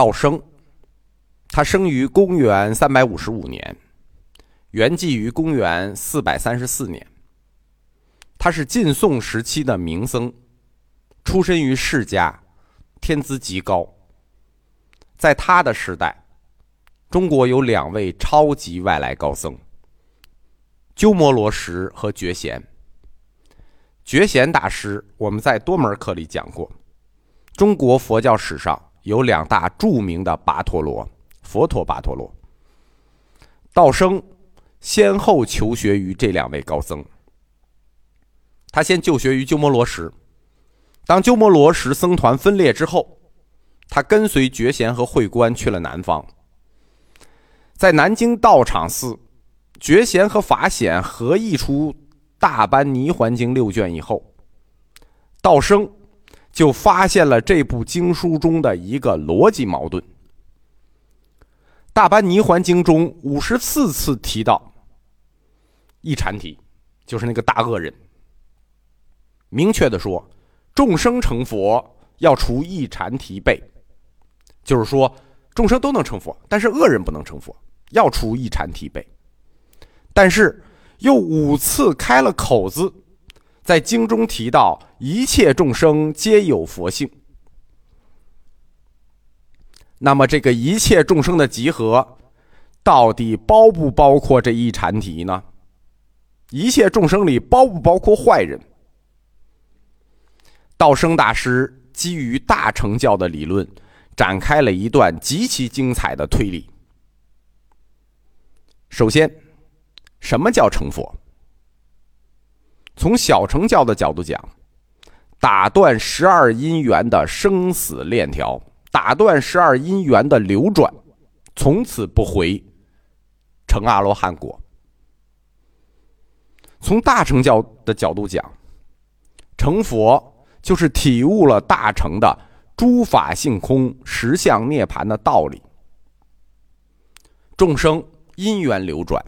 道生，他生于公元三百五十五年，圆寂于公元四百三十四年。他是晋宋时期的名僧，出身于世家，天资极高。在他的时代，中国有两位超级外来高僧：鸠摩罗什和觉贤。觉贤大师，我们在多门课里讲过，中国佛教史上有两大著名的跋陀罗，佛陀跋陀罗。道生先后求学于这两位高僧。他先就学于鸠摩罗什，当鸠摩罗什僧团分裂之后，他跟随觉贤和慧观去了南方。在南京道场寺，觉贤和法显合译出《大般泥环经》六卷以后，道生就发现了这部经书中的一个逻辑矛盾。《大般泥环经》中五十四次提到一禅体，就是那个大恶人。明确的说，众生成佛要除一禅提背，就是说众生都能成佛，但是恶人不能成佛，要除一禅提背。但是又五次开了口子，在经中提到一切众生皆有佛性。那么这个一切众生的集合，到底包不包括这一禅题呢？一切众生里包不包括坏人？道生大师基于大乘教的理论，展开了一段极其精彩的推理。首先，什么叫成佛？从小乘教的角度讲，打断十二因缘的生死链条，打断十二因缘的流转，从此不回，成阿罗汉果。从大乘教的角度讲，成佛。就是体悟了大乘的诸法性空、实相涅盘的道理。众生因缘流转，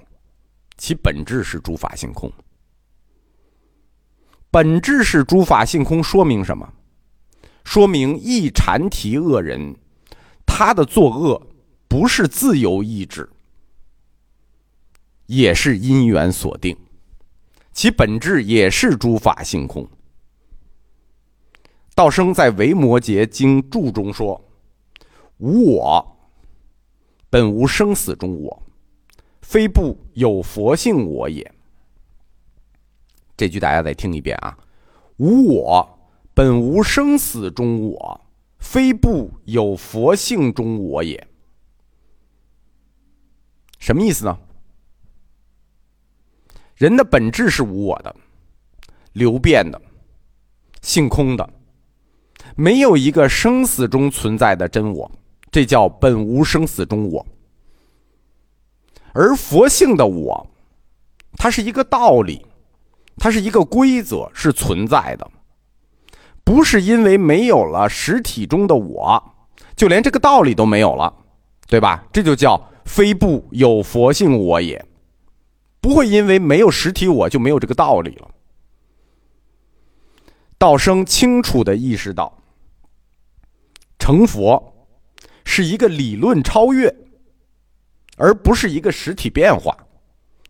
其本质是诸法性空。本质是诸法性空，说明什么？说明一禅提恶人，他的作恶不是自由意志，也是因缘所定，其本质也是诸法性空。道生在《维摩诘经注》中说：“无我，本无生死中我，非不有佛性我也。”这句大家再听一遍啊！“无我，本无生死中我，非不有佛性中我也。”什么意思呢？人的本质是无我的，流变的，性空的。没有一个生死中存在的真我，这叫本无生死中我。而佛性的我，它是一个道理，它是一个规则，是存在的，不是因为没有了实体中的我，就连这个道理都没有了，对吧？这就叫非不有佛性我也，不会因为没有实体我就没有这个道理了。道生清楚的意识到。成佛是一个理论超越，而不是一个实体变化。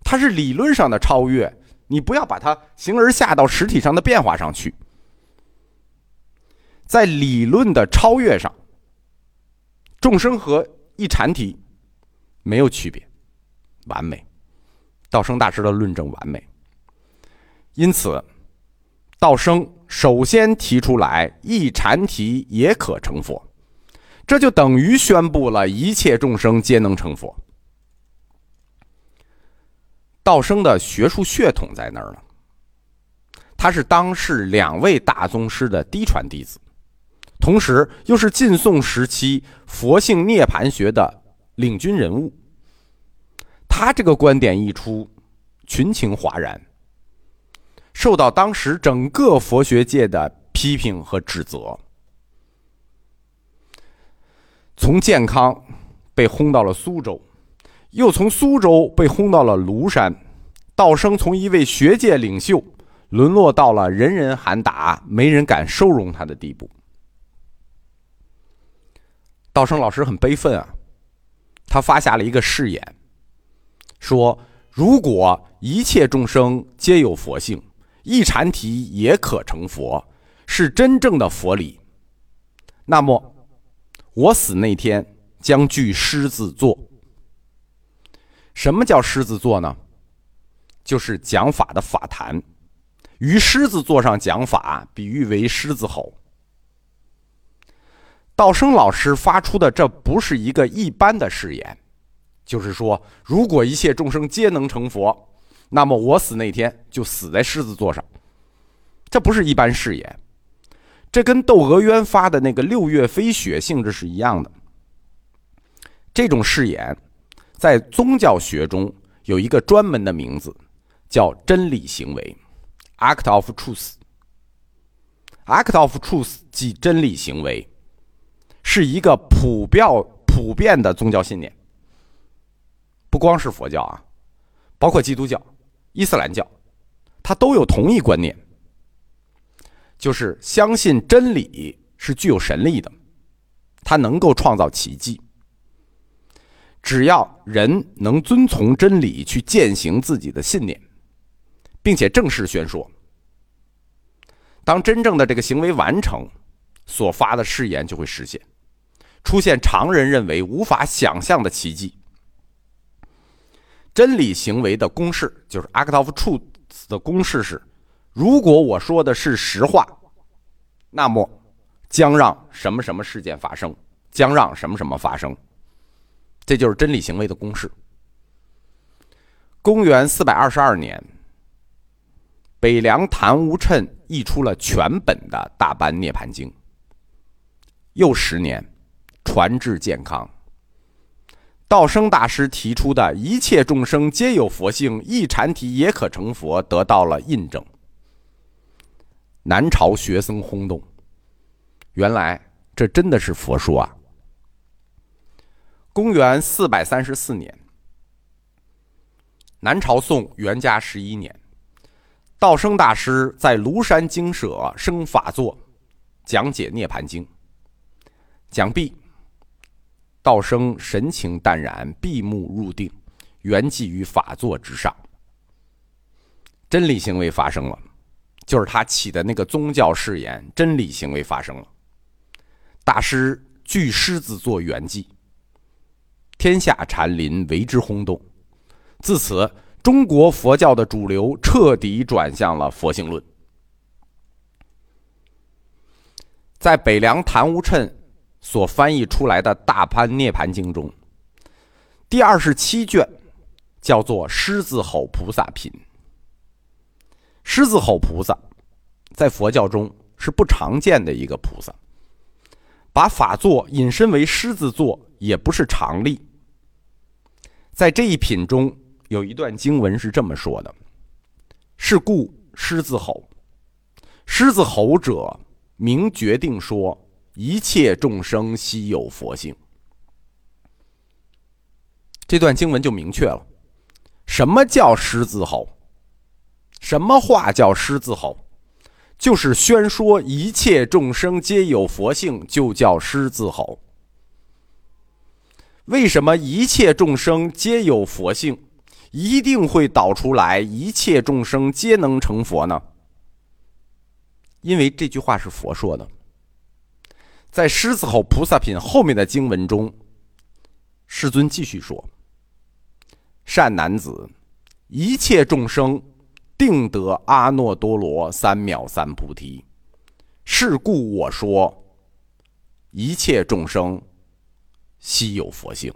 它是理论上的超越，你不要把它形而下到实体上的变化上去。在理论的超越上，众生和一禅体没有区别，完美。道生大师的论证完美，因此，道生。首先提出来，一禅提也可成佛，这就等于宣布了一切众生皆能成佛。道生的学术血统在那儿呢，他是当世两位大宗师的嫡传弟子，同时又是晋宋时期佛性涅盘学的领军人物。他这个观点一出，群情哗然。受到当时整个佛学界的批评和指责，从健康被轰到了苏州，又从苏州被轰到了庐山，道生从一位学界领袖沦落到了人人喊打、没人敢收容他的地步。道生老师很悲愤啊，他发下了一个誓言，说如果一切众生皆有佛性，一禅体也可成佛，是真正的佛理。那么，我死那天将具狮子座。什么叫狮子座呢？就是讲法的法坛，于狮子座上讲法，比喻为狮子吼。道生老师发出的这不是一个一般的誓言，就是说，如果一切众生皆能成佛，那么我死那天就死在狮子座上。这不是一般誓言，这跟窦娥冤发的那个六月飞雪性质是一样的。这种誓言，在宗教学中有一个专门的名字，叫真理行为 （act of truth）。act of truth 即真理行为。是一个普遍普遍的宗教信念，不光是佛教啊，包括基督教、伊斯兰教，它都有同一观念，就是相信真理是具有神力的，它能够创造奇迹。只要人能遵从真理去践行自己的信念，并且正式宣说，当真正的这个行为完成，所发的誓言就会实现。出现常人认为无法想象的奇迹。真理行为的公式就是 act of truth 的公式是：如果我说的是实话，那么将让什么什么事件发生，将让什么什么发生。这就是真理行为的公式。公元四百二十二年，北凉昙无谶译出了全本的《大般涅盘经》。又十年。传至健康。道生大师提出的一切众生皆有佛性，一禅体也可成佛，得到了印证。南朝学僧轰动，原来这真的是佛说啊！公元四百三十四年，南朝宋元嘉十一年，道生大师在庐山精舍生法座，讲解《涅盘经》，讲毕。道生神情淡然，闭目入定，圆寂于法座之上。真理行为发生了，就是他起的那个宗教誓言。真理行为发生了，大师据狮子座圆寂，天下禅林为之轰动。自此，中国佛教的主流彻底转向了佛性论。在北凉昙无谶。所翻译出来的《大般涅盘经》中，第二十七卷叫做《狮子吼菩萨品》。狮子吼菩萨在佛教中是不常见的一个菩萨，把法座引申为狮子座也不是常例。在这一品中有一段经文是这么说的：“是故狮子吼，狮子吼者，明决定说。”一切众生悉有佛性。这段经文就明确了，什么叫狮子吼？什么话叫狮子吼？就是宣说一切众生皆有佛性，就叫狮子吼。为什么一切众生皆有佛性，一定会导出来一切众生皆能成佛呢？因为这句话是佛说的。在狮子吼菩萨品后面的经文中，世尊继续说：“善男子，一切众生定得阿耨多罗三藐三菩提。是故我说，一切众生稀有佛性。”